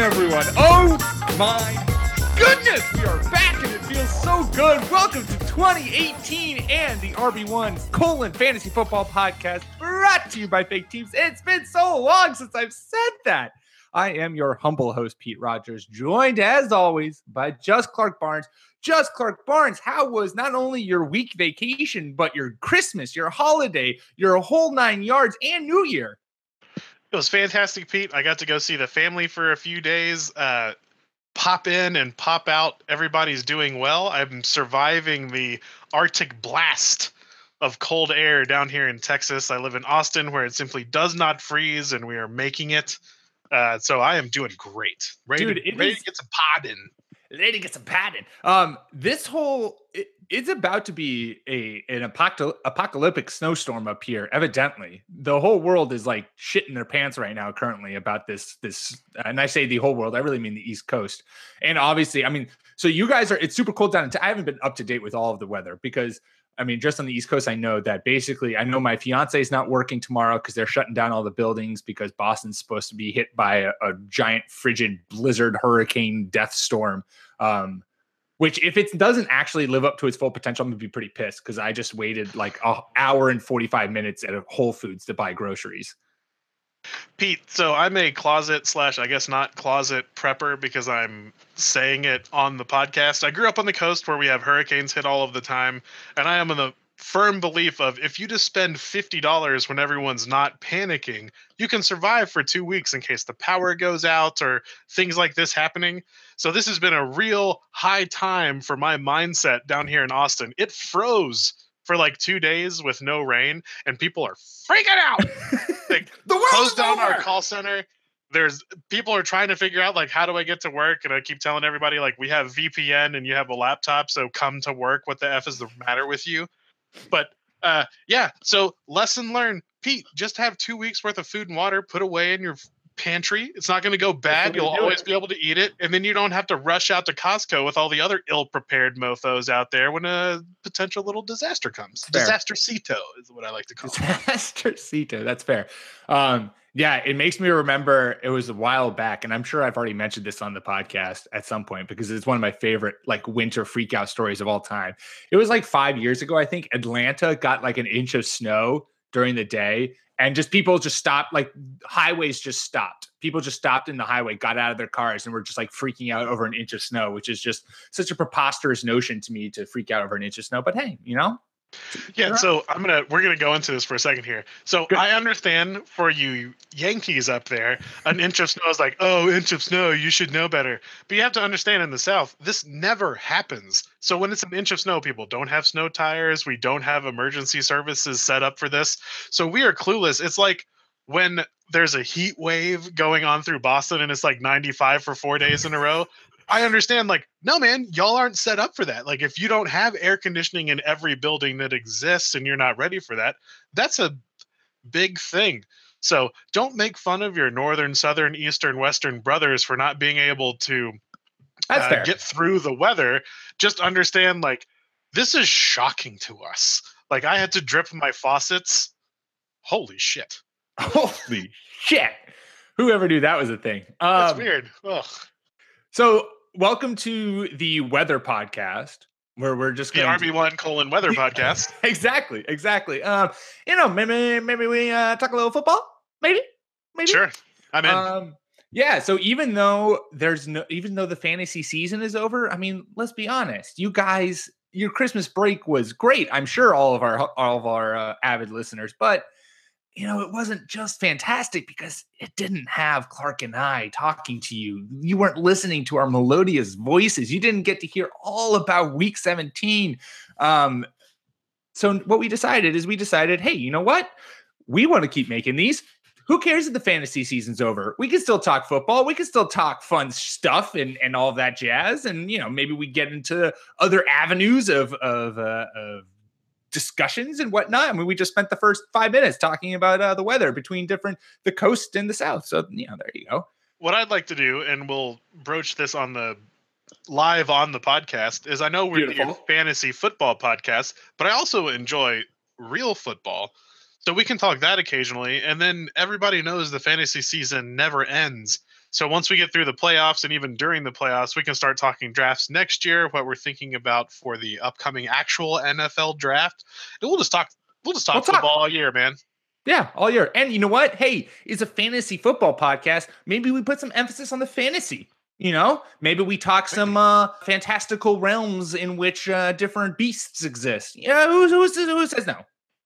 Everyone. Oh my goodness, we are back and it feels so good. Welcome to 2018 and the RB1 colon fantasy football podcast brought to you by Fake Teams. It's been so long since I've said that. I am your humble host, Pete Rogers, joined as always by Just Clark Barnes. Just Clark Barnes, how was not only your week vacation, but your Christmas, your holiday, your whole nine yards, and New Year? It was fantastic, Pete. I got to go see the family for a few days. Uh, pop in and pop out. Everybody's doing well. I'm surviving the Arctic blast of cold air down here in Texas. I live in Austin, where it simply does not freeze, and we are making it. Uh, so I am doing great. Ready, Dude, to, ready is- to get some pod Ready to get some padding. Um, this whole it, it's about to be a an apocal- apocalyptic snowstorm up here. Evidently, the whole world is like shitting their pants right now. Currently, about this this, and I say the whole world. I really mean the East Coast. And obviously, I mean, so you guys are. It's super cold down. in Te- I haven't been up to date with all of the weather because. I mean, just on the East Coast, I know that basically, I know my fiance is not working tomorrow because they're shutting down all the buildings because Boston's supposed to be hit by a, a giant frigid blizzard, hurricane, death storm. Um, which if it doesn't actually live up to its full potential, I'm gonna be pretty pissed because I just waited like an hour and 45 minutes at a Whole Foods to buy groceries. Pete, so I'm a closet slash, I guess not closet prepper because I'm saying it on the podcast. I grew up on the coast where we have hurricanes hit all of the time, and I am in the firm belief of if you just spend $50 when everyone's not panicking, you can survive for two weeks in case the power goes out or things like this happening. So this has been a real high time for my mindset down here in Austin. It froze for like two days with no rain, and people are freaking out. like, The world close is down our call center. There's people are trying to figure out like how do I get to work, and I keep telling everybody like we have VPN and you have a laptop, so come to work. What the f is the matter with you? But uh, yeah, so lesson learned, Pete. Just have two weeks worth of food and water put away in your pantry. It's not going to go bad. You'll always it. be able to eat it, and then you don't have to rush out to Costco with all the other ill-prepared mofo's out there when a potential little disaster comes. Fair. Disaster cito is what I like to call it. Disaster Cito. That's fair. Um, yeah, it makes me remember it was a while back, and I'm sure I've already mentioned this on the podcast at some point because it's one of my favorite like winter freakout stories of all time. It was like five years ago, I think. Atlanta got like an inch of snow during the day, and just people just stopped, like highways just stopped. People just stopped in the highway, got out of their cars, and were just like freaking out over an inch of snow, which is just such a preposterous notion to me to freak out over an inch of snow. But hey, you know, Yeah, so I'm gonna we're gonna go into this for a second here. So Good. I understand for you Yankees up there, an inch of snow is like, oh, inch of snow, you should know better. But you have to understand in the South, this never happens. So when it's an inch of snow, people don't have snow tires. We don't have emergency services set up for this. So we are clueless. It's like when there's a heat wave going on through Boston and it's like 95 for four days in a row. I understand, like, no, man, y'all aren't set up for that. Like, if you don't have air conditioning in every building that exists and you're not ready for that, that's a big thing. So don't make fun of your northern, southern, eastern, western brothers for not being able to uh, get through the weather. Just understand, like, this is shocking to us. Like, I had to drip my faucets. Holy shit. Holy shit. Whoever knew that was a thing. That's Um, weird. Ugh. So, welcome to the weather podcast where we're just The going RB1 colon weather podcast. exactly, exactly. Um, you know, maybe maybe we uh, talk a little football, maybe, maybe. Sure. I'm in. Um, yeah. So even though there's no, even though the fantasy season is over, I mean, let's be honest. You guys, your Christmas break was great. I'm sure all of our all of our uh, avid listeners, but you know, it wasn't just fantastic because it didn't have Clark and I talking to you. You weren't listening to our melodious voices. You didn't get to hear all about week 17. Um, so, what we decided is we decided, hey, you know what? We want to keep making these. Who cares if the fantasy season's over? We can still talk football. We can still talk fun stuff and, and all that jazz. And, you know, maybe we get into other avenues of, of, uh, of discussions and whatnot. I mean, we just spent the first five minutes talking about uh, the weather between different the coast and the south. So you know, there you go. What I'd like to do, and we'll broach this on the live on the podcast, is I know we're Beautiful. the fantasy football podcast, but I also enjoy real football. So we can talk that occasionally, and then everybody knows the fantasy season never ends. So once we get through the playoffs and even during the playoffs, we can start talking drafts next year, what we're thinking about for the upcoming actual NFL draft. And we'll just talk we'll just talk We'll talk. football all year, man. Yeah, all year. And you know what? Hey, it's a fantasy football podcast. Maybe we put some emphasis on the fantasy. You know, maybe we talk some uh, fantastical realms in which uh, different beasts exist. Yeah, who, who, who says no?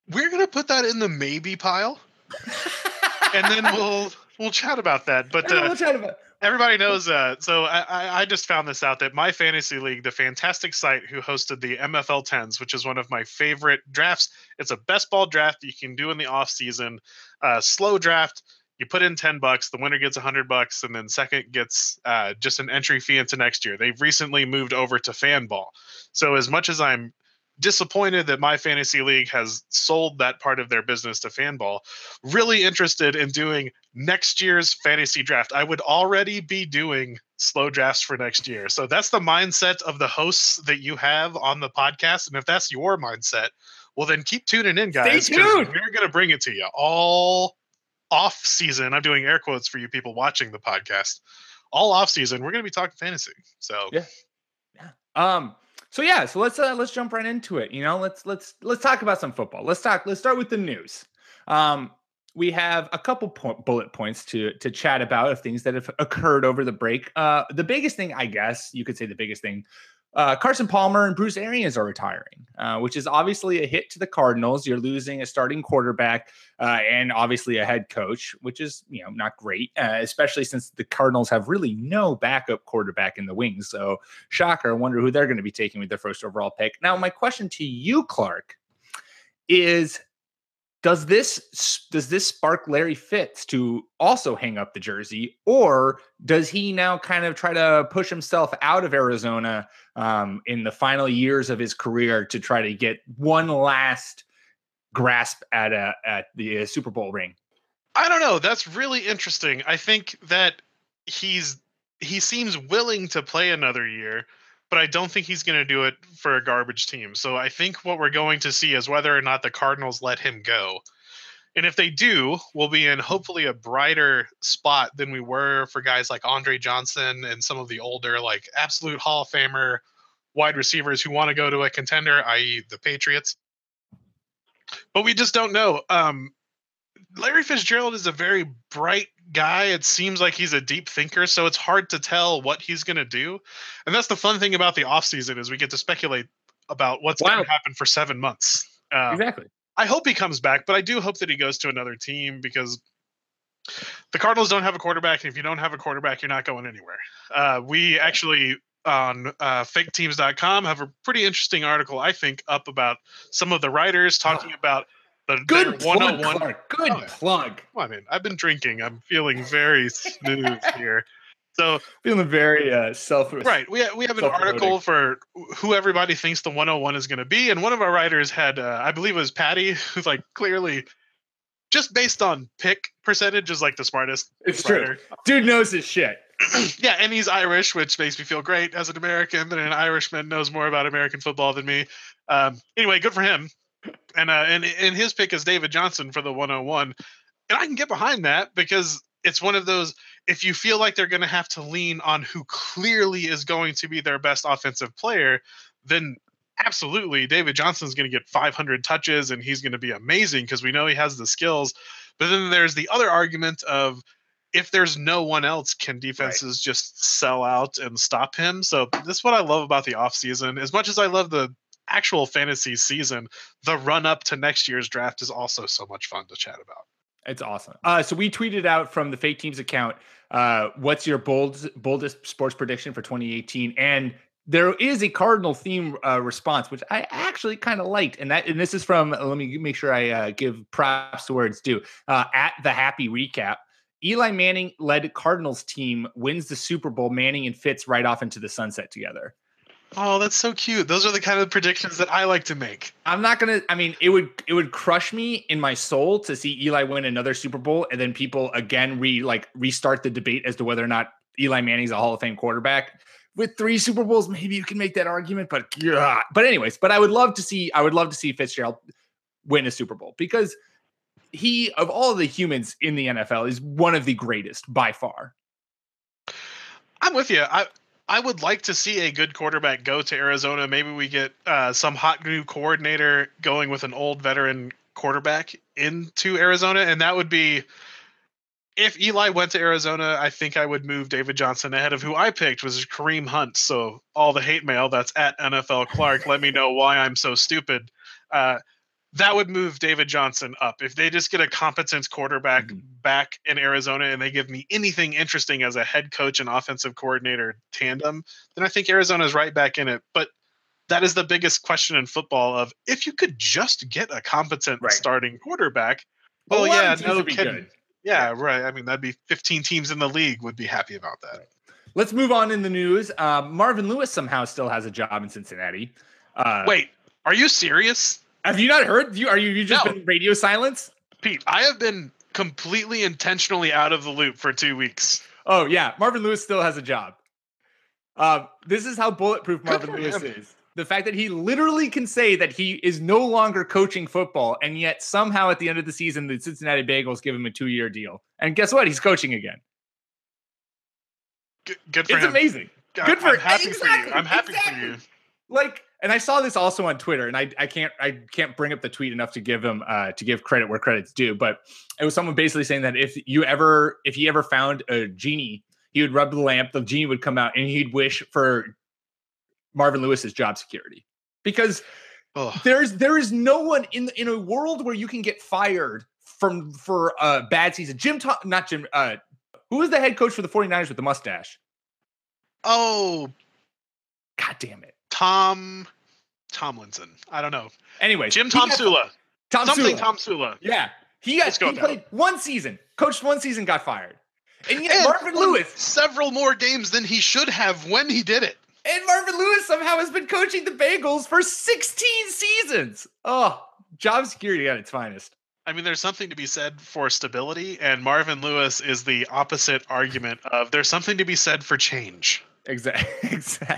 We're gonna put that in the maybe pile. and then we'll we'll chat about that. But uh, we'll chat about. everybody knows uh so I, I just found this out that my fantasy league the fantastic site who hosted the mfl 10s which is one of my favorite drafts it's a best ball draft you can do in the off season uh slow draft you put in 10 bucks the winner gets 100 bucks and then second gets uh, just an entry fee into next year they've recently moved over to fanball so as much as i'm disappointed that my fantasy league has sold that part of their business to fanball really interested in doing next year's fantasy draft. I would already be doing slow drafts for next year. So that's the mindset of the hosts that you have on the podcast. And if that's your mindset, well, then keep tuning in, guys. tuned. We're going to bring it to you all off season. I'm doing air quotes for you people watching the podcast. All off season, we're going to be talking fantasy. So yeah Yeah. Um. So yeah. So let's uh, let's jump right into it. You know, let's let's let's talk about some football. Let's talk. Let's start with the news. Um. We have a couple po- bullet points to to chat about of things that have occurred over the break. Uh, the biggest thing, I guess, you could say the biggest thing. Uh, Carson Palmer and Bruce Arians are retiring, uh, which is obviously a hit to the Cardinals. You're losing a starting quarterback uh, and obviously a head coach, which is you know not great, uh, especially since the Cardinals have really no backup quarterback in the wings. So shocker. I wonder who they're going to be taking with their first overall pick. Now, my question to you, Clark, is does this does this spark Larry Fitz to also hang up the jersey, or does he now kind of try to push himself out of Arizona um, in the final years of his career to try to get one last grasp at a at the uh, Super Bowl ring? I don't know. That's really interesting. I think that he's he seems willing to play another year, but I don't think he's going to do it for a garbage team. So I think what we're going to see is whether or not the Cardinals let him go. And if they do, we'll be in hopefully a brighter spot than we were for guys like Andre Johnson and some of the older, like absolute Hall of Famer wide receivers who want to go to a contender, i.e., the Patriots. But we just don't know. Um, Larry Fitzgerald is a very bright guy. It seems like he's a deep thinker, so it's hard to tell what he's going to do. And that's the fun thing about the offseason is we get to speculate about what's going to happen for 7 months. Uh, exactly. I hope he comes back, but I do hope that he goes to another team because the Cardinals don't have a quarterback, and if you don't have a quarterback, you're not going anywhere. Uh, we actually on uh, faketeams.com have a pretty interesting article, I think, up about some of the writers talking about the Good plug, 101 Clark. Good Oh, plug. Come on, man. I've been drinking. I'm feeling very smooth here. So, Feeling very uh, self right, we we have an article for who everybody thinks the 101 is going to be, and one of our writers had, uh, I believe, it was Patty, who's like clearly just based on pick percentage is like the smartest. It's true. Dude knows his shit. yeah, and he's Irish, which makes me feel great as an American that an Irishman knows more about American football than me. Um, anyway, good for him. And uh, and and his pick is David Johnson for the 101, and I can get behind that because it's one of those. If you feel like they're going to have to lean on who clearly is going to be their best offensive player, then absolutely David Johnson's going to get 500 touches and he's going to be amazing because we know he has the skills. But then there's the other argument of if there's no one else, can defenses just sell out and stop him? So this is what I love about the offseason. As much as I love the actual fantasy season, the run up to next year's draft is also so much fun to chat about. It's awesome. Uh, so we tweeted out from the fake teams account, uh, what's your bold, boldest sports prediction for 2018? And there is a cardinal theme uh, response, which I actually kind of liked, and that and this is from. Let me make sure I uh, give props to where it's due. Uh, at the happy recap, Eli Manning led Cardinals team wins the Super Bowl. Manning and Fitz right off into the sunset together. Oh, that's so cute. Those are the kind of predictions that I like to make. I'm not gonna. I mean, it would it would crush me in my soul to see Eli win another Super Bowl, and then people again re like restart the debate as to whether or not Eli Manning's a Hall of Fame quarterback with three Super Bowls, maybe you can make that argument. But yeah, but anyways, but I would love to see I would love to see Fitzgerald win a Super Bowl because he of all the humans in the NFL is one of the greatest by far. I'm with you. I I would like to see a good quarterback go to Arizona. Maybe we get uh, some hot new coordinator going with an old veteran quarterback into Arizona, and that would be if Eli went to Arizona, I think I would move David Johnson ahead of who I picked was Kareem Hunt. So all the hate mail that's at NFL Clark, let me know why I'm so stupid. Uh, that would move David Johnson up. If they just get a competent quarterback mm-hmm. back in Arizona and they give me anything interesting as a head coach and offensive coordinator tandem, then I think Arizona is right back in it. But that is the biggest question in football of if you could just get a competent right. starting quarterback. Well, yeah, no kidding. Good. Yeah, right. I mean, that'd be 15 teams in the league would be happy about that. Let's move on in the news. Uh, Marvin Lewis somehow still has a job in Cincinnati. Uh, Wait, are you serious? Have you not heard? You are you, you just no. been radio silence? Pete, I have been completely intentionally out of the loop for two weeks. Oh yeah, Marvin Lewis still has a job. Um, this is how bulletproof Marvin Lewis him. is the fact that he literally can say that he is no longer coaching football, and yet somehow at the end of the season, the Cincinnati Bengals give him a two year deal. And guess what? He's coaching again. Good, good for it's him. amazing. Good for I'm happy exactly, for you. I'm happy exactly. for you. Like, and I saw this also on Twitter, and I, I can't I can't bring up the tweet enough to give him uh, to give credit where credit's due. But it was someone basically saying that if you ever if he ever found a genie, he would rub the lamp, the genie would come out, and he'd wish for Marvin Lewis's job security because Ugh. there's there is no one in in a world where you can get fired from for a bad season. Jim Tom, not Jim uh who was the head coach for the 49ers with the mustache? Oh, god damn it. Tom Tomlinson. I don't know. Anyway, Jim Tomsula. Tom Something Sula. Tomsula. Yeah. He got he played one season, coached one season, got fired. And yet and Marvin Lewis several more games than he should have when he did it. And Marvin Lewis somehow has been coaching the Bengals for 16 seasons. Oh, job security at its finest. I mean, there's something to be said for stability, and Marvin Lewis is the opposite argument of there's something to be said for change. Exactly. Exactly.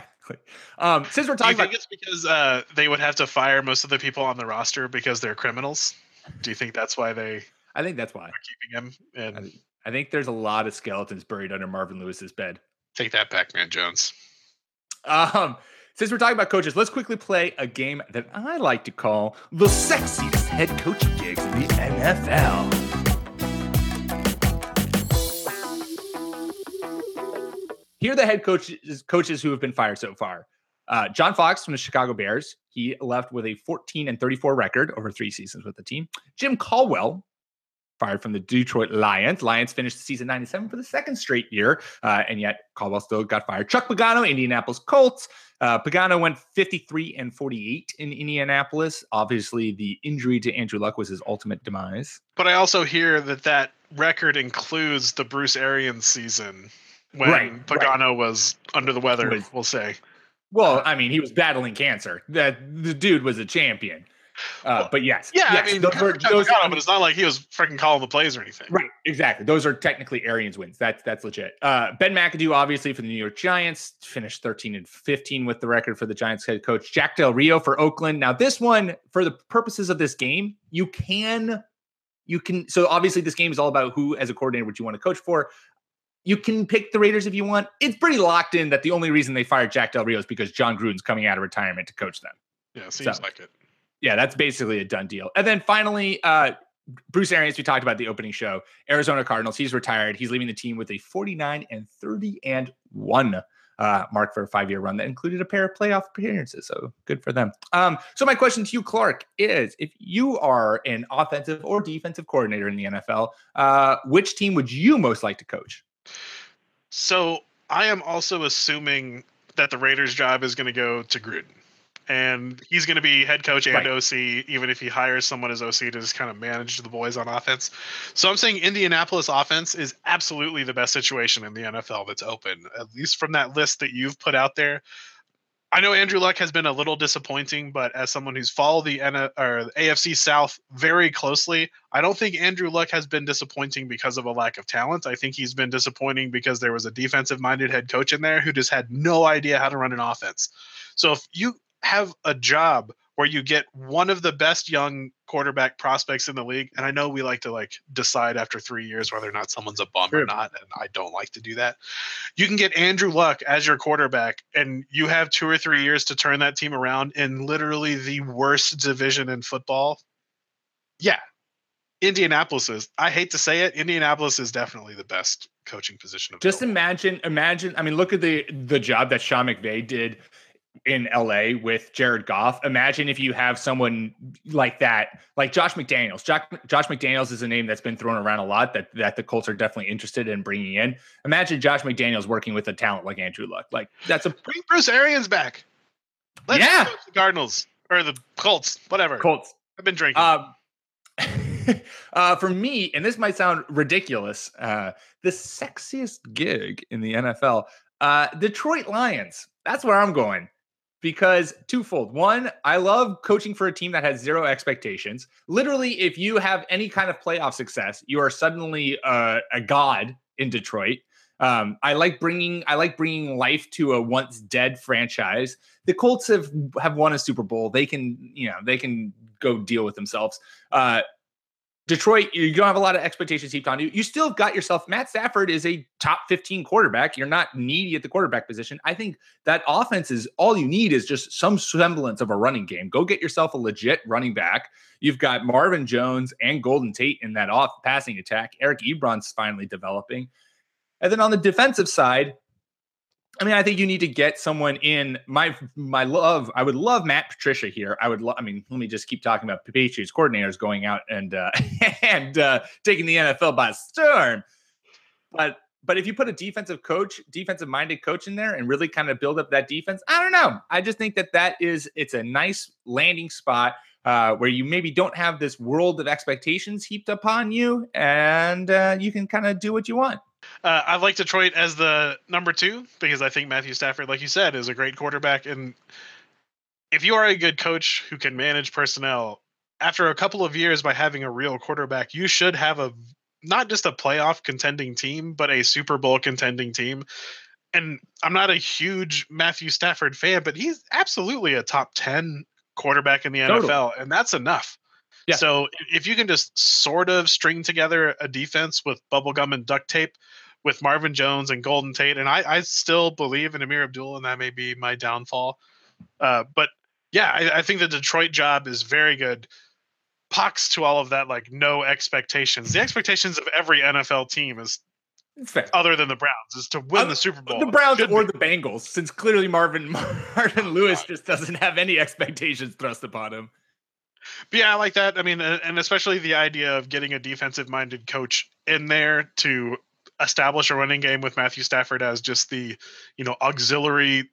Um, since we're talking Do you think about- it's because uh, they would have to fire most of the people on the roster because they're criminals? Do you think that's why they? I think that's why keeping him. And I think, I think there's a lot of skeletons buried under Marvin Lewis's bed. Take that back, man, Jones. Um, since we're talking about coaches, let's quickly play a game that I like to call the sexiest head coaching gigs in the NFL. Here are the head coaches coaches who have been fired so far. Uh, John Fox from the Chicago Bears. He left with a 14 and 34 record over three seasons with the team. Jim Caldwell fired from the Detroit Lions. Lions finished the season 97 for the second straight year, uh, and yet Caldwell still got fired. Chuck Pagano, Indianapolis Colts. Uh, Pagano went 53 and 48 in Indianapolis. Obviously, the injury to Andrew Luck was his ultimate demise. But I also hear that that record includes the Bruce Arians season when right, Pagano right. was under the weather, was, we'll say. Well, I mean, he was battling cancer. That the dude was a champion. Uh, but yes, yeah, yes, I mean, those those, but it's not like he was freaking calling the plays or anything. Right, exactly. Those are technically Arians wins. That's that's legit. Uh, ben McAdoo, obviously for the New York Giants, finished 13 and 15 with the record for the Giants head coach. Jack Del Rio for Oakland. Now, this one, for the purposes of this game, you can, you can. So obviously, this game is all about who, as a coordinator, would you want to coach for. You can pick the Raiders if you want. It's pretty locked in that the only reason they fired Jack Del Rio is because Jon Gruden's coming out of retirement to coach them. Yeah, seems so, like it yeah, that's basically a done deal. And then finally, uh, Bruce Arians, we talked about the opening show, Arizona Cardinals. He's retired. He's leaving the team with a 49 and 30 and one uh, mark for a five year run that included a pair of playoff appearances. So good for them. Um, so my question to you, Clark, is if you are an offensive or defensive coordinator in the NFL, uh, which team would you most like to coach? So I am also assuming that the Raiders' job is going to go to Gruden. And he's going to be head coach and Right. OC, even if he hires someone as OC to just kind of manage the boys on offense. So I'm saying Indianapolis offense is absolutely the best situation in the NFL that's open, at least from that list that you've put out there. I know Andrew Luck has been a little disappointing, but as someone who's followed the N- or AFC South very closely, I don't think Andrew Luck has been disappointing because of a lack of talent. I think he's been disappointing because there was a defensive-minded head coach in there who just had no idea how to run an offense. So if you have a job where you get one of the best young quarterback prospects in the league, and I know we like to like decide after three years whether or not someone's a bum or not, and I don't like to do that. You can get Andrew Luck as your quarterback, and you have two or three years to turn that team around in literally the worst division in football. Yeah, Indianapolis is. I hate to say it, Indianapolis is definitely the best coaching position. Of all. Just imagine, imagine. I mean, look at the the job that Sean McVay did in LA with Jared Goff. Imagine if you have someone like that, like Josh McDaniels. Josh, Josh McDaniels is a name that's been thrown around a lot that that the Colts are definitely interested in bringing in. Imagine Josh McDaniels working with a talent like Andrew Luck. Like that's a bring Bruce Arians back. Let's Yeah. the Cardinals or the Colts, whatever. Colts. I've been drinking. Um, uh, for me, and this might sound ridiculous, uh, the sexiest gig in the NFL, uh, Detroit Lions. That's where I'm going because twofold. One, I love coaching for a team that has zero expectations. Literally, if you have any kind of playoff success, you are suddenly uh, a god in Detroit. Um, I like bringing I like bringing life to a once dead franchise. The Colts have have won a Super Bowl. They can you know they can go deal with themselves. Uh, Detroit, you don't have a lot of expectations heaped on you. You still got yourself. Matt Stafford is a top 15 quarterback. You're not needy at the quarterback position. I think that offense is all you need is just some semblance of a running game. Go get yourself a legit running back. You've got Marvin Jones and Golden Tate in that off passing attack. Eric Ebron's finally developing. And then on the defensive side, I mean, I think you need to get someone in. My my love, I would love Matt Patricia here. I would. Lo- I mean, let me just keep talking about Patriots coordinators going out and uh, and uh, taking the NFL by storm. But but if you put a defensive coach, defensive minded coach in there, and really kind of build up that defense, I don't know. I just think that that is it's a nice landing spot uh, where you maybe don't have this world of expectations heaped upon you, and uh, you can kind of do what you want. Uh, I like Detroit as the number two because I think Matthew Stafford, like you said, is a great quarterback. And if you are a good coach who can manage personnel, after a couple of years by having a real quarterback, you should have a not just a playoff contending team, but a Super Bowl contending team. And I'm not a huge Matthew Stafford fan, but he's absolutely a top 10 quarterback in the Totally. NFL, and that's enough. Yeah. So if you can just sort of string together a defense with bubblegum and duct tape with Marvin Jones and Golden Tate, and I, I still believe in Ameer Abdullah, and that may be my downfall. Uh, but yeah, I, I think the Detroit job is very good. Pox to all of that, like no expectations. The expectations of every NFL team is fair. other than the Browns is to win Uh, the Super Bowl. The Browns or be. the Bengals, since clearly Marvin Marvin Oh, Lewis just doesn't have any expectations thrust upon him. But yeah, I like that. I mean, and especially the idea of getting a defensive minded coach in there to establish a running game with Matthew Stafford as just the, you know, auxiliary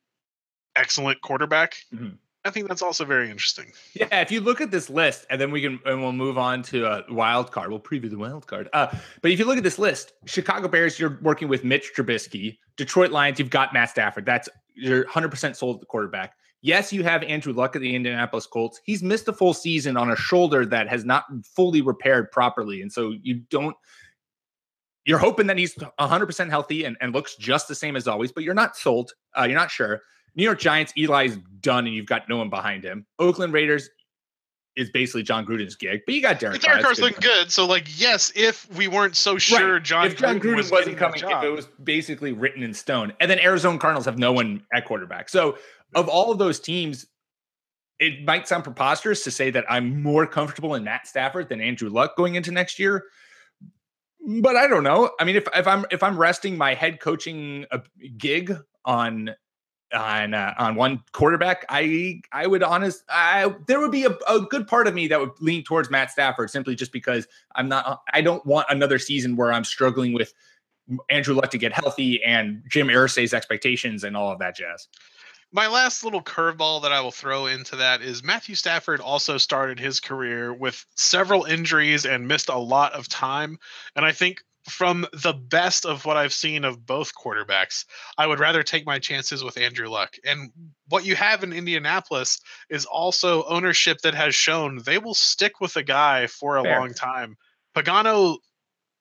excellent quarterback. Mhm. I think that's also very interesting. Yeah, if you look at this list, and then we can and we'll move on to a wild card. We'll preview the wild card. Uh, but if you look at this list, Chicago Bears, you're working with Mitch Trubisky. Detroit Lions, you've got Matt Stafford. That's you're 100 percent sold at the quarterback. Yes, you have Andrew Luck at the Indianapolis Colts. He's missed a full season on a shoulder that has not fully repaired properly, and so you don't. You're hoping that he's 100% healthy and, and looks just the same as always, but you're not sold. Uh, you're not sure. New York Giants, Eli's done, and you've got no one behind him. Oakland Raiders is basically Jon Gruden's gig, but you got Derek. Carr. Derek Carr's looking good. So like, yes, if we weren't so sure Right. Jon, if Jon Gruden was wasn't coming, if it was basically written in stone, and then Arizona Cardinals have no one at quarterback. So, of all of those teams, it might sound preposterous to say that I'm more comfortable in Matt Stafford than Andrew Luck going into next year. But I don't know. I mean, if, if I'm if I'm resting my head coaching gig on on uh, on one quarterback, I I would honest I there would be a, a good part of me that would lean towards Matt Stafford simply just because I'm not I don't want another season where I'm struggling with Andrew Luck to get healthy and Jim Irsay's expectations and all of that jazz. My last little curveball that I will throw into that is Matthew Stafford also started his career with several injuries and missed a lot of time. And I think from the best of what I've seen of both quarterbacks, I would rather take my chances with Andrew Luck. And what you have in Indianapolis is also ownership that has shown they will stick with a guy for a Fair. long time. Pagano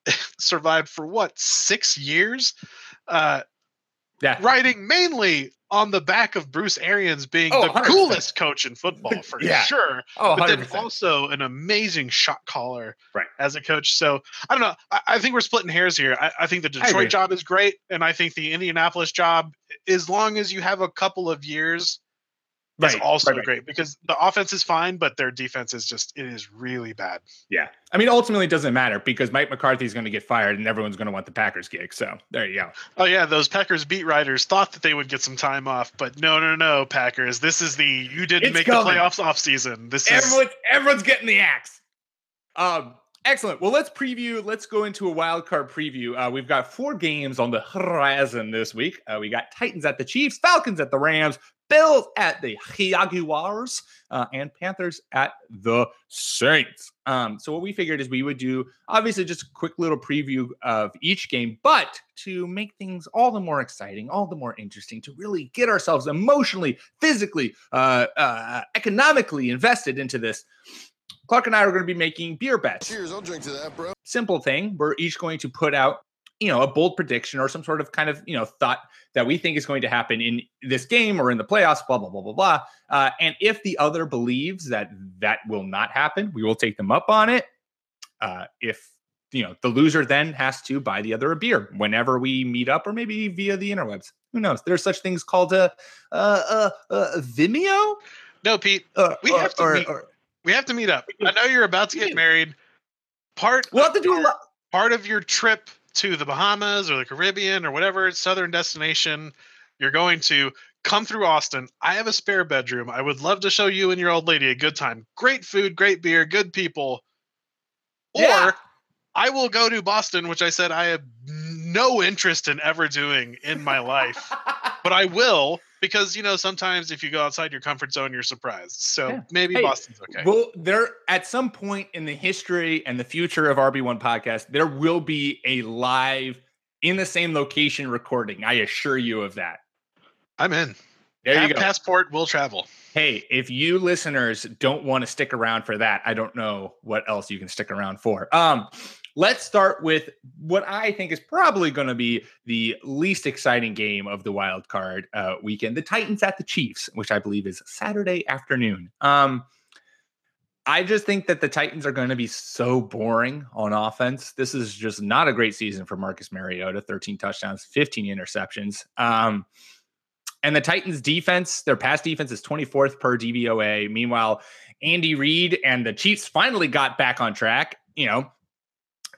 survived for what, six years? Uh, Yeah. riding mainly on the back of Bruce Arians being Oh, the 100%. coolest coach in football for Yeah. sure Oh, but then 100%. also an amazing shot caller Right. as a coach. So I don't know. I, I think we're splitting hairs here. I, I think the. Detroit job is great, and I think the Indianapolis job, as long as you have a couple of years, is also right, right. great because the offense is fine, but their defense is just it is really bad. Yeah. I mean, ultimately, it doesn't matter because Mike McCarthy is going to get fired and everyone's going to want the Packers gig. So there you go. Oh yeah, those Packers beat writers thought that they would get some time off, but no, no, no, Packers. This is the you didn't It's make coming. the playoffs off season. This is everyone's getting the axe. Um, excellent. Well, let's preview. Let's go into a wild card preview. Uh, we've got four games on the horizon this week. Uh, we got Titans at the Chiefs, Falcons at the Rams, Bills at the Jaguars, uh, and Panthers at the Saints. Um, so what we figured is we would do obviously just a quick little preview of each game, but to make things all the more exciting, all the more interesting, to really get ourselves emotionally, physically, uh, uh, economically invested into this. Clark and I are going to be making beer bets. Cheers, I'll drink to that, bro. Simple thing. We're each going to put out, you know, a bold prediction or some sort of kind of, you know, thought that we think is going to happen in this game or in the playoffs, blah, blah, blah, blah, blah. Uh, and if the other believes that that will not happen, we will take them up on it. Uh, if, you know, the loser then has to buy the other a beer whenever we meet up or maybe via the interwebs. Who knows? There's such things called a, uh, uh, uh, Vimeo. no, Pete. Uh, We or- have to or- meet- or- We have to meet up. I know you're about to get married. Part we'll have to do a lot. part of your trip to the Bahamas or the Caribbean or whatever southern destination you're going to come through Austin. I have a spare bedroom. I would love to show you and your old lady a good time. Great food, great beer, good people. Or Yeah. I will go to Boston, which I said I have no interest in ever doing in my life, but I will because you know sometimes if you go outside your comfort zone, you're surprised. So Yeah. maybe Hey, Boston's okay. Well, there at some point in the history and the future of RB1 podcast, there will be a live in the same location recording. I assure you of that. I'm in. There Have you go. passport, we'll travel. Hey, if you listeners don't want to stick around for that, I don't know what else you can stick around for. Um, let's start with what I think is probably going to be the least exciting game of the wild card uh, weekend: the Titans at the Chiefs, which I believe is Saturday afternoon. Um, I just think that the Titans are going to be so boring on offense. This is just not a great season for Marcus Mariota 13 touchdowns, 15 interceptions. Um, and the Titans defense, their pass defense is 24th per DVOA. Meanwhile, Andy Reid and the Chiefs finally got back on track. You know,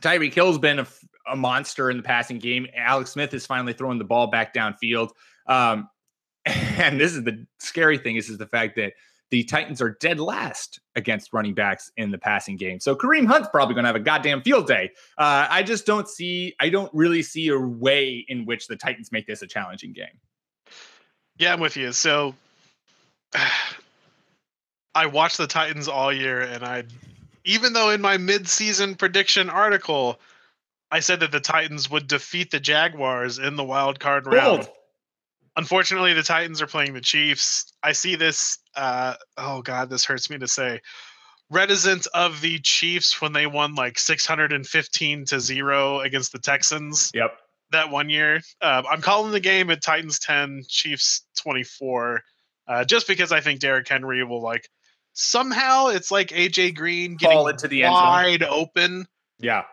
Tyreek Hill's been a, a monster in the passing game. Alex Smith is finally throwing the ball back downfield. Um, and this is the scary thing is, is the fact that the Titans are dead last against running backs in the passing game. So Kareem Hunt's probably going to have a goddamn field day. Uh, I just don't see, I don't really see a way in which the Titans make this a challenging game. Yeah, I'm with you. So I watched the Titans all year, and I, even though in my mid-season prediction article, I said that the Titans would defeat the Jaguars in the wild card round. Bold. Unfortunately, the Titans are playing the Chiefs. I see this. Uh, oh God, this hurts me to say. Reticent of the Chiefs when they won like 615 to zero against the Texans Yep. that one year. Uh, I'm calling the game at Titans 10, Chiefs 24, uh, just because I think Derrick Henry will like somehow it's like AJ Green getting Fall into the end wide open Yeah.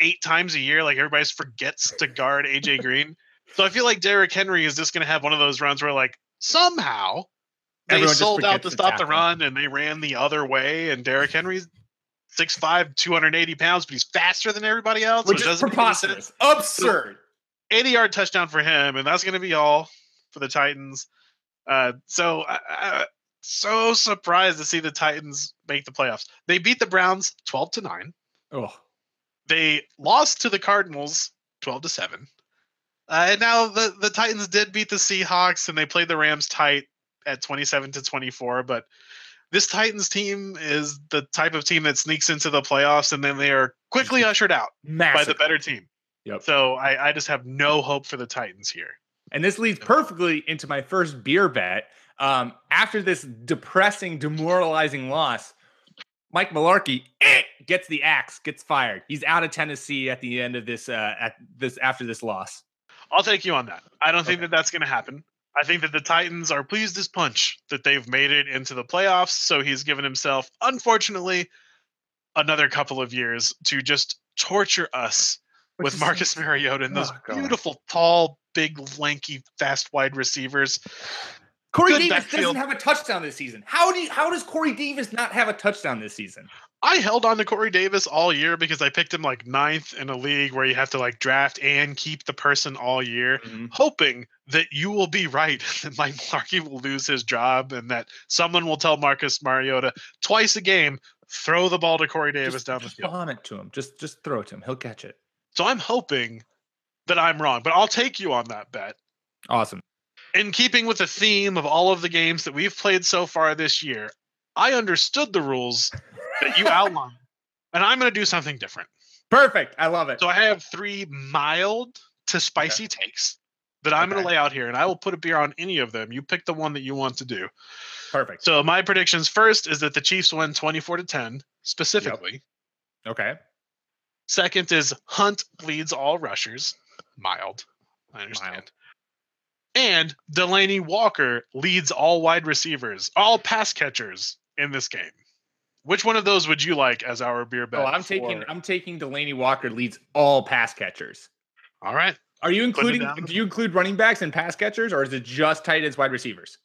eight times a year. Like everybody forgets to guard AJ Green. So I feel like Derrick Henry is just going to have one of those runs where like somehow they Everyone sold out to to stop the run and they ran the other way. And Derrick Henry's 6'5", 280 pounds, but he's faster than everybody else. Which so is doesn't make any sense. preposterous. Absurd. 80 yard touchdown for him, and that's going to be all. for the Titans. Uh, so I, so surprised to see the Titans make the playoffs. They beat the Browns 12 to 9. Oh, They lost to the Cardinals 12 to 7. Uh, and now the, the Titans did beat the Seahawks and they played the Rams tight at 27 to 24. But this Titans team is the type of team that sneaks into the playoffs and then they are quickly ushered out by the better team. Yep. So I, I just have no hope for the Titans here. And this leads perfectly into my first beer bet. Um, after this depressing, demoralizing loss, Mike Mularkey eh, gets the axe, gets fired. He's out of Tennessee at the end of this. Uh, at this after this loss. I'll take you on that. I don't think Okay. that that's going to happen. I think that the Titans are pleased as punch that they've made it into the playoffs. So he's given himself, unfortunately, another couple of years to just torture us Which with Marcus Mariota and those Oh, beautiful, tall, big, lanky, fast wide receivers. Corey Good Davis doesn't have a touchdown this season. How do you, how does Corey Davis not have a touchdown this season? I held on to Corey Davis all year because I picked him like ninth in a league where you have to like draft and keep the person all year. Mm-hmm. hoping that you will be right that Mike Mularkey will lose his job and that someone will tell Marcus Mariota twice a game, throw the ball to Corey Davis just, down the just field. bomb it to him. Just just throw it to him. He'll catch it. So I'm hoping that I'm wrong, but I'll take you on that bet. Awesome. In keeping with the theme of all of the games that we've played so far this year, I understood the rules that you outlined, and I'm going to do something different. Perfect. I love it. So I have three mild to spicy takes that I'm going to lay out here, and I will put a beer on any of them. You pick the one that you want to do. Perfect. So my predictions first is that the Chiefs win 24 to 10 specifically. Okay. Second is Hunt leads all rushers. Mild. I understand. Mild. And Delanie Walker leads all wide receivers, all pass catchers in this game. Which one of those would you like as our beer oh, bet? Oh, I'm taking I'm taking Delanie Walker leads all pass catchers. All right. Are you including do you include running backs and pass catchers or is it just tight ends wide receivers?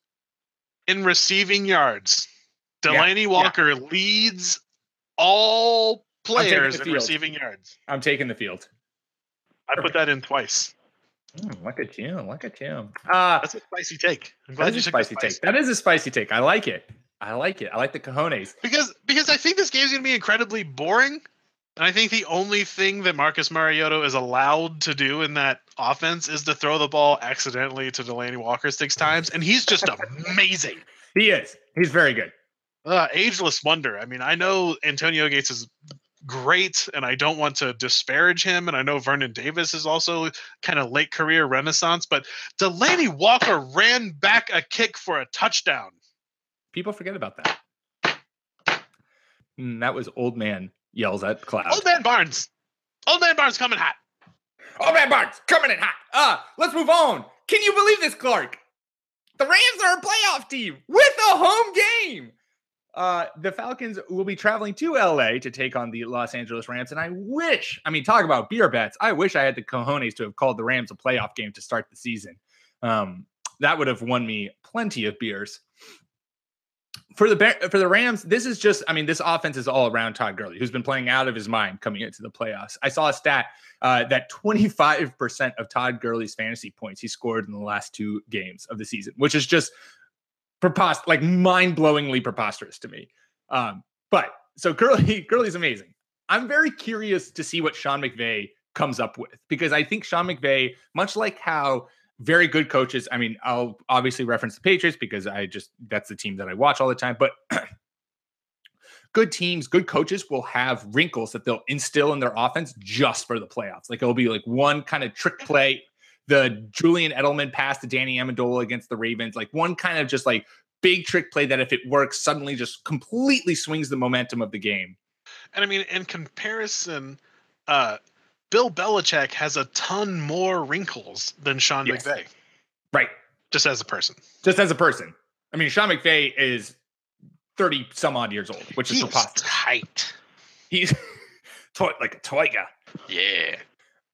In receiving yards, Yeah, Delanie yeah. Walker leads all players in receiving yards. I'm taking the field. I put that in twice. Mm, look at you. Look at you. Uh That's a spicy take. I'm glad you a took the spicy take. That is a spicy take. I like it. I like it. I like the cojones. because because I think this game's gonna be incredibly boring. And I think the only thing that Marcus Mariota is allowed to do in that offense is to throw the ball accidentally to Delanie Walker six times, and he's just amazing. He is. He's very good. Uh, ageless wonder. I mean, I know Antonio Gates is great, and I don't want to disparage him. And I know Vernon Davis is also kind of late career renaissance, but Delanie Walker ran back a kick for a touchdown. People forget about that. Mm, that was old man yells at cloud. Old man Barnes. Old man Barnes coming hot. Old man Barnes coming in hot. Uh, let's move on. Can you believe this, Clark? The Rams are a playoff team with a home game. Uh, the Falcons will be traveling to LA to take on the Los Angeles Rams. And I wish, I mean, talk about beer bets. I wish I had the cojones to have called the Rams a playoff game to start the season. Um, that would have won me plenty of beers. For the for the Rams, this is just, I mean, this offense is all around Todd Gurley, who's been playing out of his mind coming into the playoffs. I saw a stat uh, that 25% of Todd Gurley's fantasy points he scored in the last two games of the season, which is just prepos- like mind-blowingly preposterous to me. Um, but so Gurley, Gurley's amazing. I'm very curious to see what Sean McVay comes up with because I think Sean McVay, much like how very good coaches, I mean, I'll obviously reference the Patriots because I just that's the team that I watch all the time, but good teams, good coaches will have wrinkles that they'll instill in their offense just for the playoffs. Like it'll be like one kind of trick play, the Julian Edelman pass to Danny Amendola against the Ravens, like one kind of just like big trick play that if it works, suddenly just completely swings the momentum of the game. And I mean, in comparison, uh, Bill Belichick has a ton more wrinkles than Sean Yes. McVay, Right. just as a person. Just as a person. I mean, Sean McVay is 30 some odd years old, which is He's preposterous. tight. He's toy, like a toy guy. Yeah.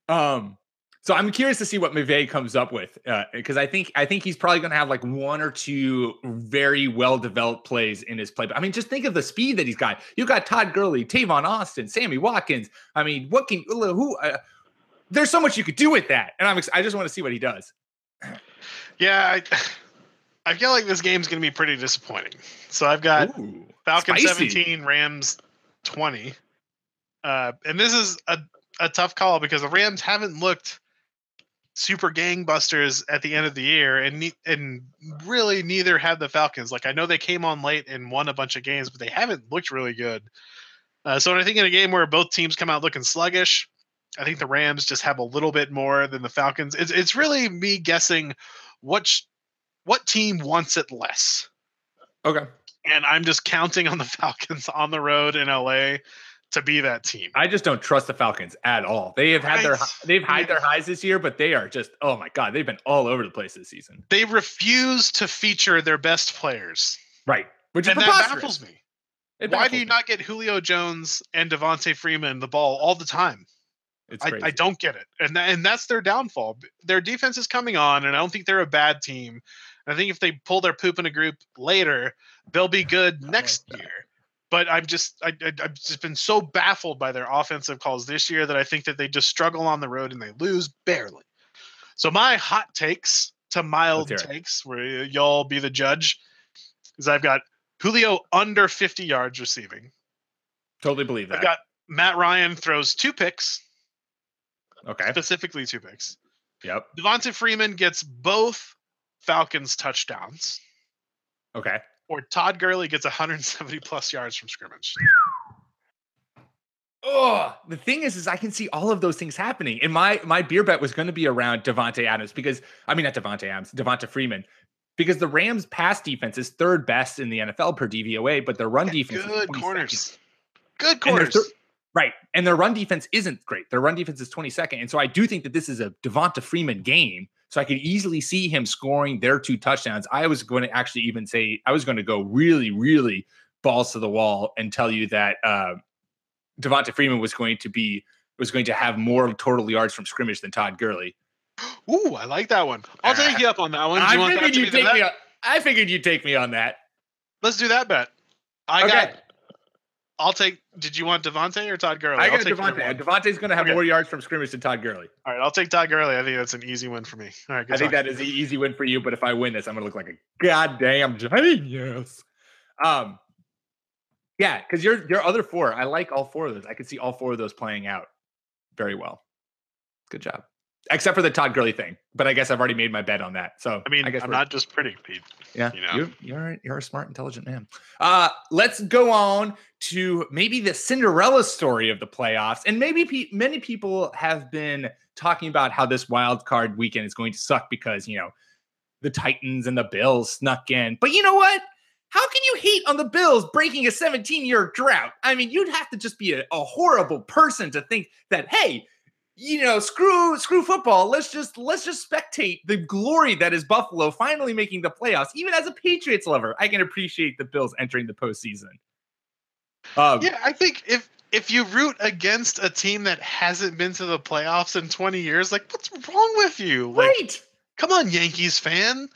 Um, so I'm curious to see what McVay comes up with because I think I think he's probably going to have like one or two very well developed plays in his playbook. I mean, just think of the speed that he's got. You got Todd Gurley, Tavon Austin, Sammy Watkins. I mean, what can who? Uh, there's so much you could do with that, and I'm ex- I just want to see what he does. Yeah, I, I feel like this game's going to be pretty disappointing. So I've got Ooh, Falcons spicy. 17, Rams 20. Uh, and this is a, a tough call because the Rams haven't looked super gangbusters at the end of the year, and ne- and really neither have the Falcons. Like I know they came on late and won a bunch of games, but they haven't looked really good. Uh, so I think in a game where both teams come out looking sluggish, I think the Rams just have a little bit more than the Falcons. It's it's really me guessing what sh- what team wants it less Okay. and I'm just counting on the Falcons on the road in LA to be that team. I just don't trust the Falcons at all. They have had their they've had their highs this year, but they are just oh my god, they've been all over the place this season. They refuse to feature their best players, Right. Which is and that baffles me. It Why do you me. not get Julio Jones and Devonta Freeman the ball all the time? It's I. I don't get it, and tha- and that's their downfall. Their defense is coming on, and I don't think they're a bad team. I think if they pull their poop in a group later, they'll be good next year. But I'm just I, I, I've just been so baffled by their offensive calls this year that I think that they just struggle on the road and they lose barely. So my hot takes to mild takes, where y'all be the judge, is I've got Julio under 50 yards receiving. totally believe that. I've got Matt Ryan throws two picks, okay. specifically two picks. Yep. Devonta Freeman gets both Falcons touchdowns, Okay. Or Todd Gurley gets 170 plus yards from scrimmage. Oh, the thing is, is I can see all of those things happening. And my my beer bet was going to be around Davante Adams because I mean not Davante Adams, Devonta Freeman, because the Rams' pass defense is third best in the NFL per DVOA, but their run defense is Good 22nd. corners. Good And corners. thir- right, and their run defense isn't great. Their run defense is 22nd, and so I do think that this is a Devonta Freeman game. So I could easily see him scoring their two touchdowns. I was going to actually even say I was going to go really, really balls to the wall and tell you that uh, Devonta Freeman was going to be was going to have more total yards from scrimmage than Todd Gurley. Ooh, I like that one. I'll take you up on that one. Do I you figured you take me. On, I figured you'd take me on that. Let's do that bet. I Okay. got. I'll take. Did you want Devonta or Todd Gurley? I got Devonta. one. Going to have Okay. more yards from scrimmage than Todd Gurley. All right, I'll take Todd Gurley. I think that's an easy win for me. All right, good I think that is an easy win for you. But if I win this, I'm going to look like a goddamn genius. Um, yeah, because your your other four, I like all four of those. I could see all four of those playing out very well. Good job, except for the Todd Gurley thing. But I guess I've already made my bet on that. So I mean, I guess I'm not just pretty, Pete. Yeah, you know. you're you're you're a smart, intelligent man. Uh, let's go on to maybe the Cinderella story of the playoffs, and maybe pe- many people have been talking about how this wild card weekend is going to suck because you know the Titans and the Bills snuck in. But you know what? How can you hate on the Bills breaking a 17 year drought? I mean, you'd have to just be a, a horrible person to think that, hey, you know, screw screw football. Let's just let's just spectate the glory that is Buffalo finally making the playoffs. Even as a Patriots lover, I can appreciate the Bills entering the postseason. Um, Yeah, I think if if you root against a team that hasn't been to the playoffs in 20 years, like what's wrong with you? Like, right. come on, Yankees fan.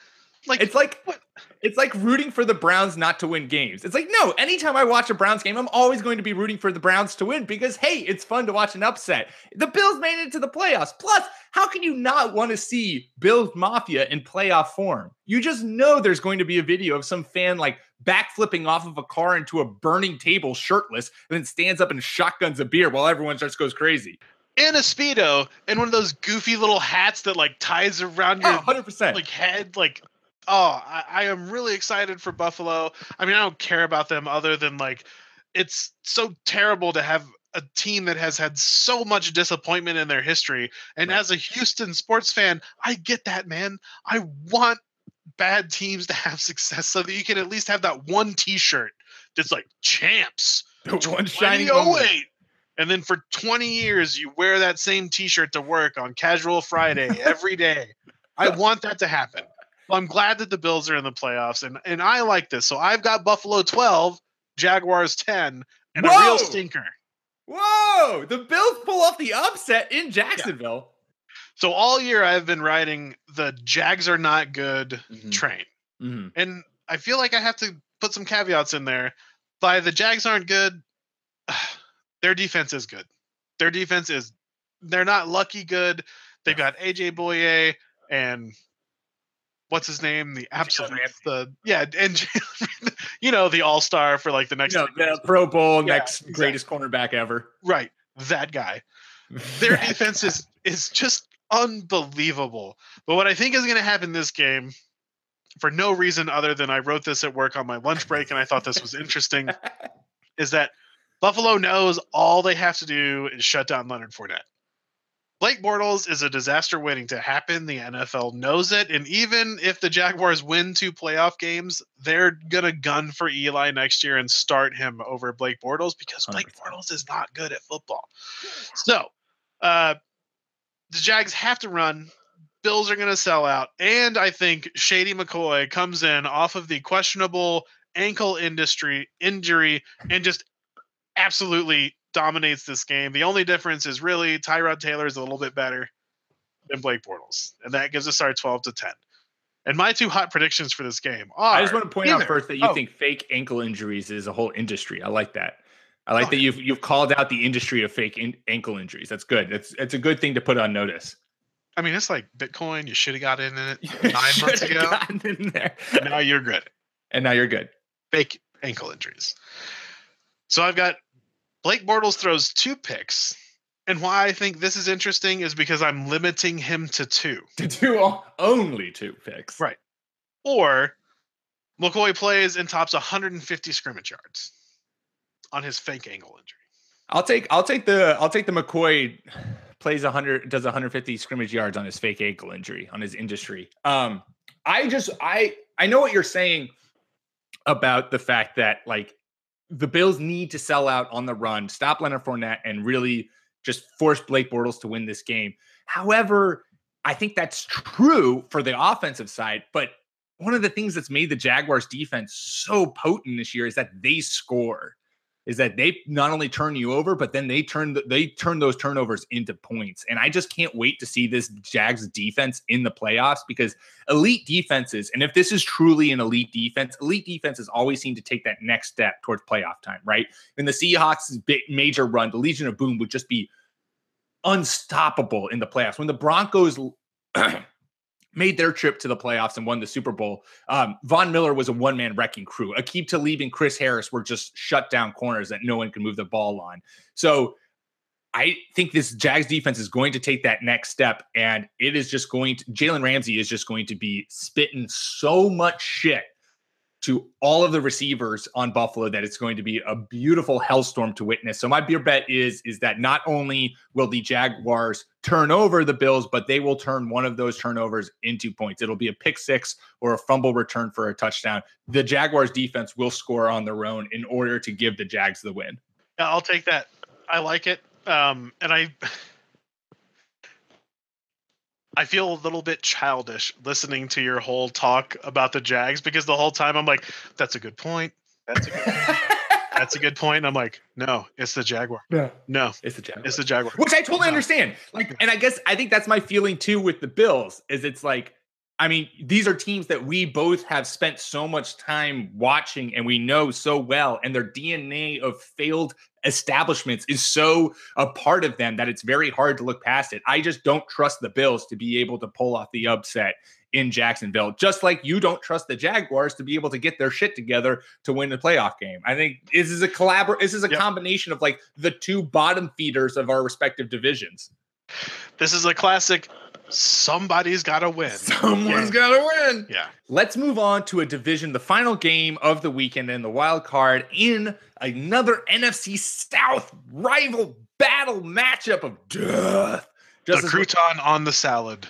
Like, It's like what? it's like rooting for the Browns not to win games. It's like no, anytime I watch a Browns game, I'm always going to be rooting for the Browns to win because hey, it's fun to watch an upset. The Bills made it to the playoffs. Plus, how can you not want to see Bills Mafia in playoff form? You just know there's going to be a video of some fan like backflipping off of a car into a burning table shirtless and then stands up and shotguns a beer while everyone just goes crazy. in a speedo and one of those goofy little hats that like ties around your Oh, 100%. like head like oh I, I am really excited for buffalo i mean i don't care about them other than like it's so terrible to have a team that has had so much disappointment in their history and Right. as a houston sports fan i get that man i want bad teams to have success so that you can at least have that one t-shirt that's like champs one shining moment. Oh and then for 20 years, you wear that same T-shirt to work on Casual Friday every day. I want that to happen. Well, I'm glad that the Bills are in the playoffs, and and I like this. So I've got Buffalo 12, Jaguars 10, and a real stinker. Whoa! The Bills pull off the upset in Jacksonville. So all year I've been riding the Jags are not good Mhm. train, Mhm. and I feel like I have to put some caveats in there. By the Jags aren't good, their defense is good. Their defense is they're not lucky good. They've got AJ Bouye and what's his name? The absolute the yeah, and you know the all star for like the next You know, the Pro Bowl Yeah, next exactly. greatest cornerback ever. right that guy. Their defense is is just unbelievable. But what I think is going to happen this game, for no reason other than I wrote this at work on my lunch break and I thought this was interesting, is that Buffalo knows all they have to do is shut down Leonard Fournette. Blake Bortles is a disaster waiting to happen. The NFL knows it. And even if the Jaguars win two playoff games, they're going to gun for Eli next year and start him over Blake Bortles because Blake 100%. Bortles is not good at football. So, uh, the Jags have to run. Bills are going to sell out. And I think Shady McCoy comes in off of the questionable ankle industry injury and just absolutely dominates this game. The only difference is really Tyrod Taylor is a little bit better than Blake Bortles, and that gives us our 12 to 10. And my two hot predictions for this game are I just want to point out first that you oh, think fake ankle injuries is a whole industry. I like that. I like Oh, that you've you've called out the industry of fake in, ankle injuries. That's good. It's it's a good thing to put on notice. I mean, it's like Bitcoin. You should have got in it nine months ago. in there. now you're good. and now you're good. Fake ankle injuries. So I've got Blake Bortles throws two picks. And why I think this is interesting is because I'm limiting him to two. To two, only two picks. Right. Or McCoy plays and tops 150 scrimmage yards on his fake ankle injury. I'll take I'll take the I'll take the McCoy plays 100 does 150 scrimmage yards on his fake ankle injury on his industry. Um I just I I know what you're saying about the fact that like the Bills need to sell out on the run, stop Leonard Fournette, and really just force Blake Bortles to win this game. However, I think that's true for the offensive side, but one of the things that's made the Jaguars defense so potent this year is that they score. Is that they not only turn you over, but then they turn the, they turn those turnovers into points. And I just can't wait to see this Jags defense in the playoffs because elite defenses, and if this is truly an elite defense, elite defenses always seem to take that next step towards playoff time, right? In the Seahawks' major run, the Legion of Boom would just be unstoppable in the playoffs. When the Broncos made their trip to the playoffs and won the Super Bowl, um, Von Miller was a one man wrecking crew. Aqib Talib and Chris Harris were just shut down corners that no one can move the ball on. So I think this Jags defense is going to take that next step, and it is just going to Jalen Ramsey is just going to be spitting so much shit to all of the receivers on Buffalo that it's going to be a beautiful hellstorm to witness. So my beer bet is is that not only will the Jaguars turn over the Bills, but they will turn one of those turnovers into points. It'll be a pick six or a fumble return for a touchdown. The Jaguars defense will score on their own in order to give the Jags the win. Yeah, I'll take that. I like it. Um, and I I feel a little bit childish listening to your whole talk about the Jags because the whole time I'm like, that's a good point. That's a good, that's a good point. And I'm like, no, it's the Jaguar. Yeah. No, It's the Jaguars. it's the Jaguar. which I totally understand. Like, and I guess I think that's my feeling too with the Bills. Is it's like, I mean, these are teams that we both have spent so much time watching, and we know so well, and their DNA of failed establishments is so a part of them that it's very hard to look past it. I just don't trust the Bills to be able to pull off the upset in Jacksonville, just like you don't trust the Jaguars to be able to get their shit together to win the playoff game. I think this is a collabor this is a Yep. combination of like the two bottom feeders of our respective divisions. This is a classic. Somebody's got to win. Someone's Yeah. got to win. Yeah. Let's move on to a division, the final game of the weekend in the wild card in another NFC South rival battle matchup of death. The Just as- crouton on the salad.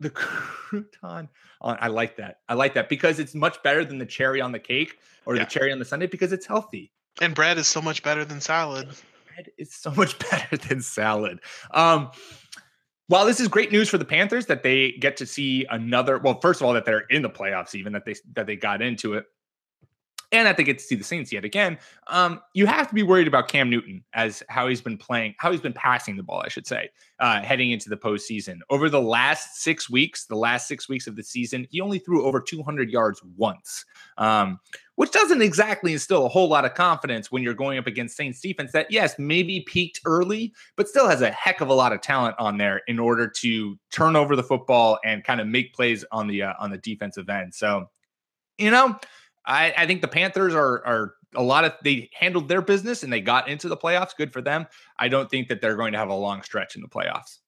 the crouton on I like that. I like that because it's much better than the cherry on the cake or Yeah. the cherry on the sundae because it's healthy. And bread is so much better than salad. bread is so much better than salad. Um, while this is great news for the Panthers that they get to see another, well, first of all, that they're in the playoffs, even that they that they got into it, and not to get to see the Saints yet again, um, you have to be worried about Cam Newton as how he's been playing, how he's been passing the ball, I should say, uh, heading into the postseason. Over the last six weeks, the last six weeks of the season, he only threw over 200 yards once, um, which doesn't exactly instill a whole lot of confidence when you're going up against Saints defense that, yes, maybe peaked early, but still has a heck of a lot of talent on there in order to turn over the football and kind of make plays on the uh, on the defensive end. So, you know, I, I think the Panthers are are a lot of they handled their business and they got into the playoffs. Good for them. I don't think that they're going to have a long stretch in the playoffs.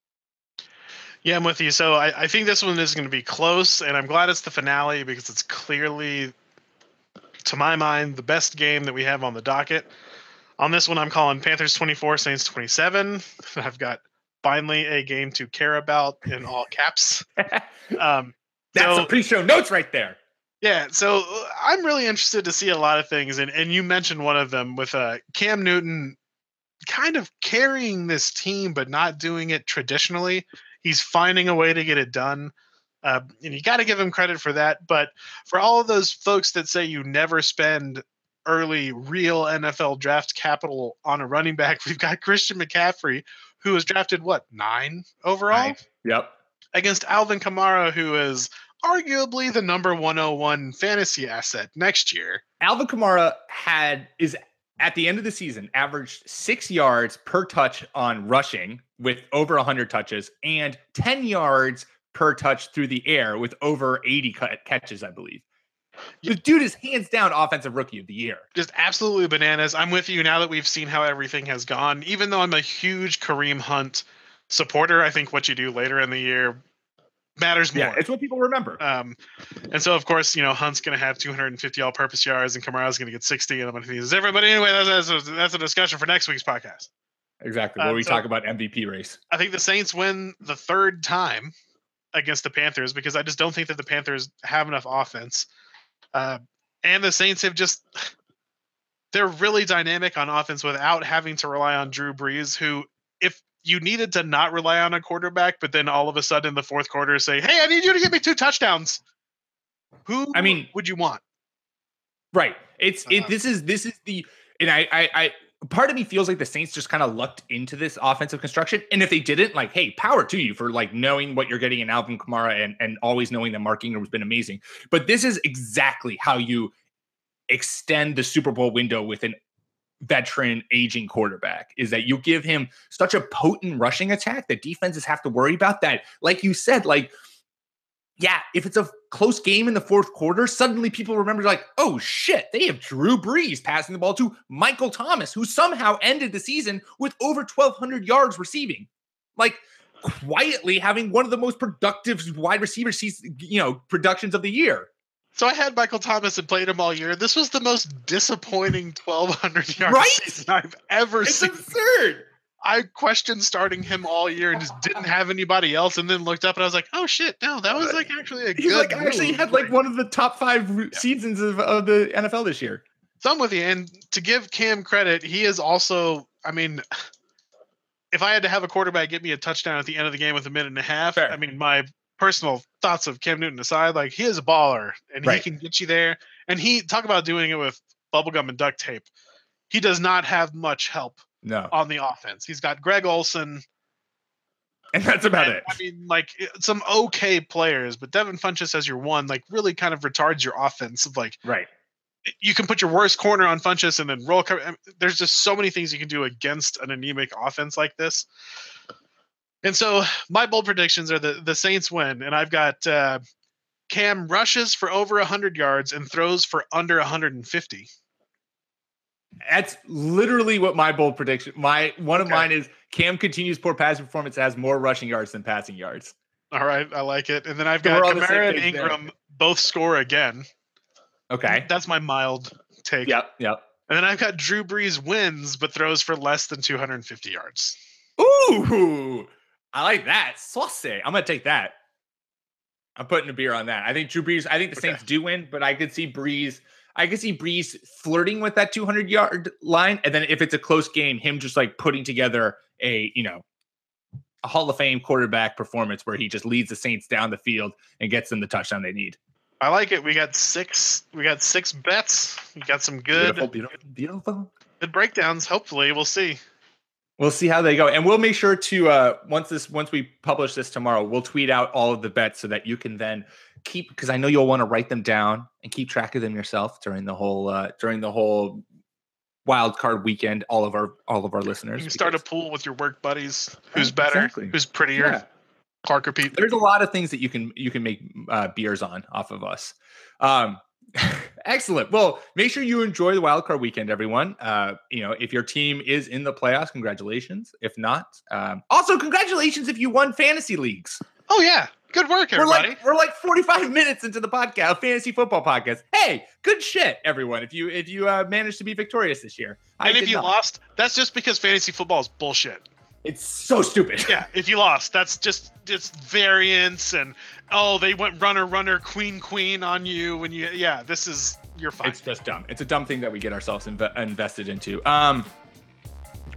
Yeah, I'm with you. So I, I think this one is going to be close, and I'm glad it's the finale because it's clearly, to my mind, the best game that we have on the docket. On this one, I'm calling Panthers 24, Saints 27. I've got finally a game to care about in all caps. Um, That's so- the pre-show notes right there. Yeah, so uh, I'm really interested to see a lot of things, and and you mentioned one of them with uh, Cam Newton, kind of carrying this team, but not doing it traditionally. He's finding a way to get it done, uh, and you got to give him credit for that. But for all of those folks that say you never spend early real NFL draft capital on a running back, we've got Christian McCaffrey, who was drafted what nine overall Right. Yep. against Alvin Kamara, who is arguably the number 101 fantasy asset next year. Alvin Kamara had is at the end of the season averaged six yards per touch on rushing with over 100 touches and 10 yards per touch through the air with over 80 cut- catches, I believe. The dude is hands down offensive rookie of the year. Just absolutely bananas. I'm with you now that we've seen how everything has gone. Even though I'm a huge Kareem Hunt supporter, I think what you do later in the year matters more. Yeah, it's what people remember. Um, and so, of course, you know, Hunt's going to have 250 all purpose yards and Kamara's going to get 60. And I'm going to it's. But anyway, that's, that's, a, that's a discussion for next week's podcast. Exactly. uh, Where we so- talk about MVP race. I think the Saints win the third time against the Panthers because I just don't think that the Panthers have enough offense. Uh, and the Saints have just they're really dynamic on offense without having to rely on Drew Brees, who you needed to not rely on a quarterback, but then all of a sudden in the fourth quarter say, Hey, I need you to give me two touchdowns. Who I mean- would you want? Right. It's it. Uh-huh. This is this is the and I I I part of me feels like the Saints just kind of lucked into this offensive construction. And if they didn't, like, hey, power to you for like knowing what you're getting in Alvin Kamara and and always knowing that Mark Ingram has been amazing. But this is exactly how you extend the Super Bowl window with an veteran aging quarterback is that you give him such a potent rushing attack that defenses have to worry about that like you said like yeah, if it's a close game in the fourth quarter, suddenly people remember, like, oh shit, they have Drew Brees passing the ball to Michael Thomas, who somehow ended the season with over 1,200 yards receiving. Like, quietly having one of the most productive wide receiver you know, productions of the year. So I had Michael Thomas and played him all year. This was the most disappointing 1,200 yard Right? season I've ever It's seen. It's absurd. I questioned starting him all year and just didn't have anybody else, and then looked up and I was like, "Oh shit, no, that was like actually a He's good." like actually had like one of the top five re- seasons of, of the NFL this year. So I'm with you, and to give Cam credit, he is also. I mean, if I had to have a quarterback get me a touchdown at the end of the game with a minute and a half, Fair. I mean, my personal thoughts of Cam Newton aside, like he is a baller and Right. he can get you there. And he talk about doing it with bubblegum and duct tape. He does not have much help No, on the offense. He's got Greg Olsen. and that's about and, it. I mean, like some okay players, but Devin Funchess as your one, like really kind of retards your offense. Of like Right. you can put your worst corner on Funchess and then roll. cover- There's just so many things you can do against an anemic offense like this. And so my bold predictions are the the Saints win, and I've got uh, Cam rushes for over 100 yards and throws for under 150. That's literally what my bold prediction. My one of Okay. mine is Cam continues poor passing performance has more rushing yards than passing yards. All right, I like it. And then I've So got Kamara and page there. Ingram both score again. Okay. That's my mild take. Yep. Yep. And then I've got Drew Brees wins, but throws for less than 250 yards. Ooh, I like that. Sauce. I'm gonna take that. I'm putting a beer on that. I think Drew Brees. I think the Okay. Saints do win, but I could see Brees. I could see Brees flirting with that 200 yard line, and then if it's a close game, him just like putting together a you know a Hall of Fame quarterback performance where he just leads the Saints down the field and gets them the touchdown they need. I like it. We got six. We got six bets. We got some good Beautiful, beautiful, beautiful. good breakdowns. Hopefully, we'll see. We'll see how they go, and we'll make sure to uh, once this once we publish this tomorrow, we'll tweet out all of the bets so that you can then keep because I know you'll want to write them down and keep track of them yourself during the whole uh, during the whole wild card weekend. All of our all of our listeners. You can start a pool with your work buddies. Who's better? exactly. Who's prettier? Yeah. Clark or Pete? there's a lot of things that you can you can make uh, beers on off of us. Um, excellent. Well, make sure you enjoy the wildcard weekend, everyone. Uh, you know, if your team is in the playoffs, congratulations. If not, um, also congratulations if you won fantasy leagues. Oh yeah, good work, We're everybody. like we're like 45 minutes into the podcast, fantasy football podcast. Hey, good shit, everyone. If you if you uh, managed to be victorious this year, I and if you not. lost, that's just because fantasy football is bullshit. It's so stupid. Yeah, if you lost, that's just it's variance and oh they went runner runner queen queen on you when you yeah this is you're fine. It's just dumb. It's a dumb thing that we get ourselves inve- invested into. Um,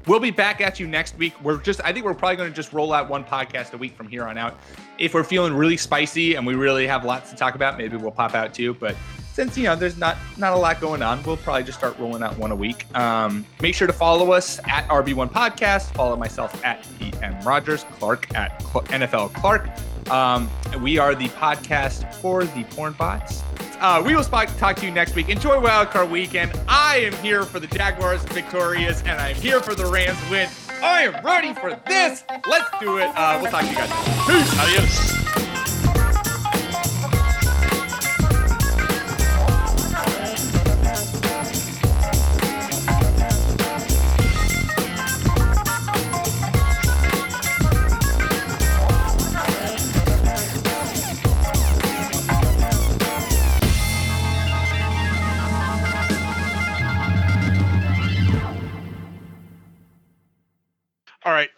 we'll be back at you next week. We're just, I think we're probably going to just roll out one podcast a week from here on out. If we're feeling really spicy and we really have lots to talk about, maybe we'll pop out too. But since you know there's not not a lot going on, we'll probably just start rolling out one a week. Um, make sure to follow us at RB1 Podcast. Follow myself at PM Rogers, Clark at Cl- NFL Clark. Um, we are the podcast for the porn bots. Uh, we will spot, talk to you next week. Enjoy Wildcard Weekend. I am here for the Jaguars victorious, and I'm here for the Rams win. I am ready for this. Let's do it. Uh, we'll talk to you guys. Peace. Adios.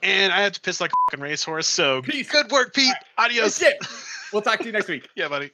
And I have to piss like a fucking racehorse. So Peace. good work, Pete. Adios. That's it. We'll talk to you next week. Yeah, buddy.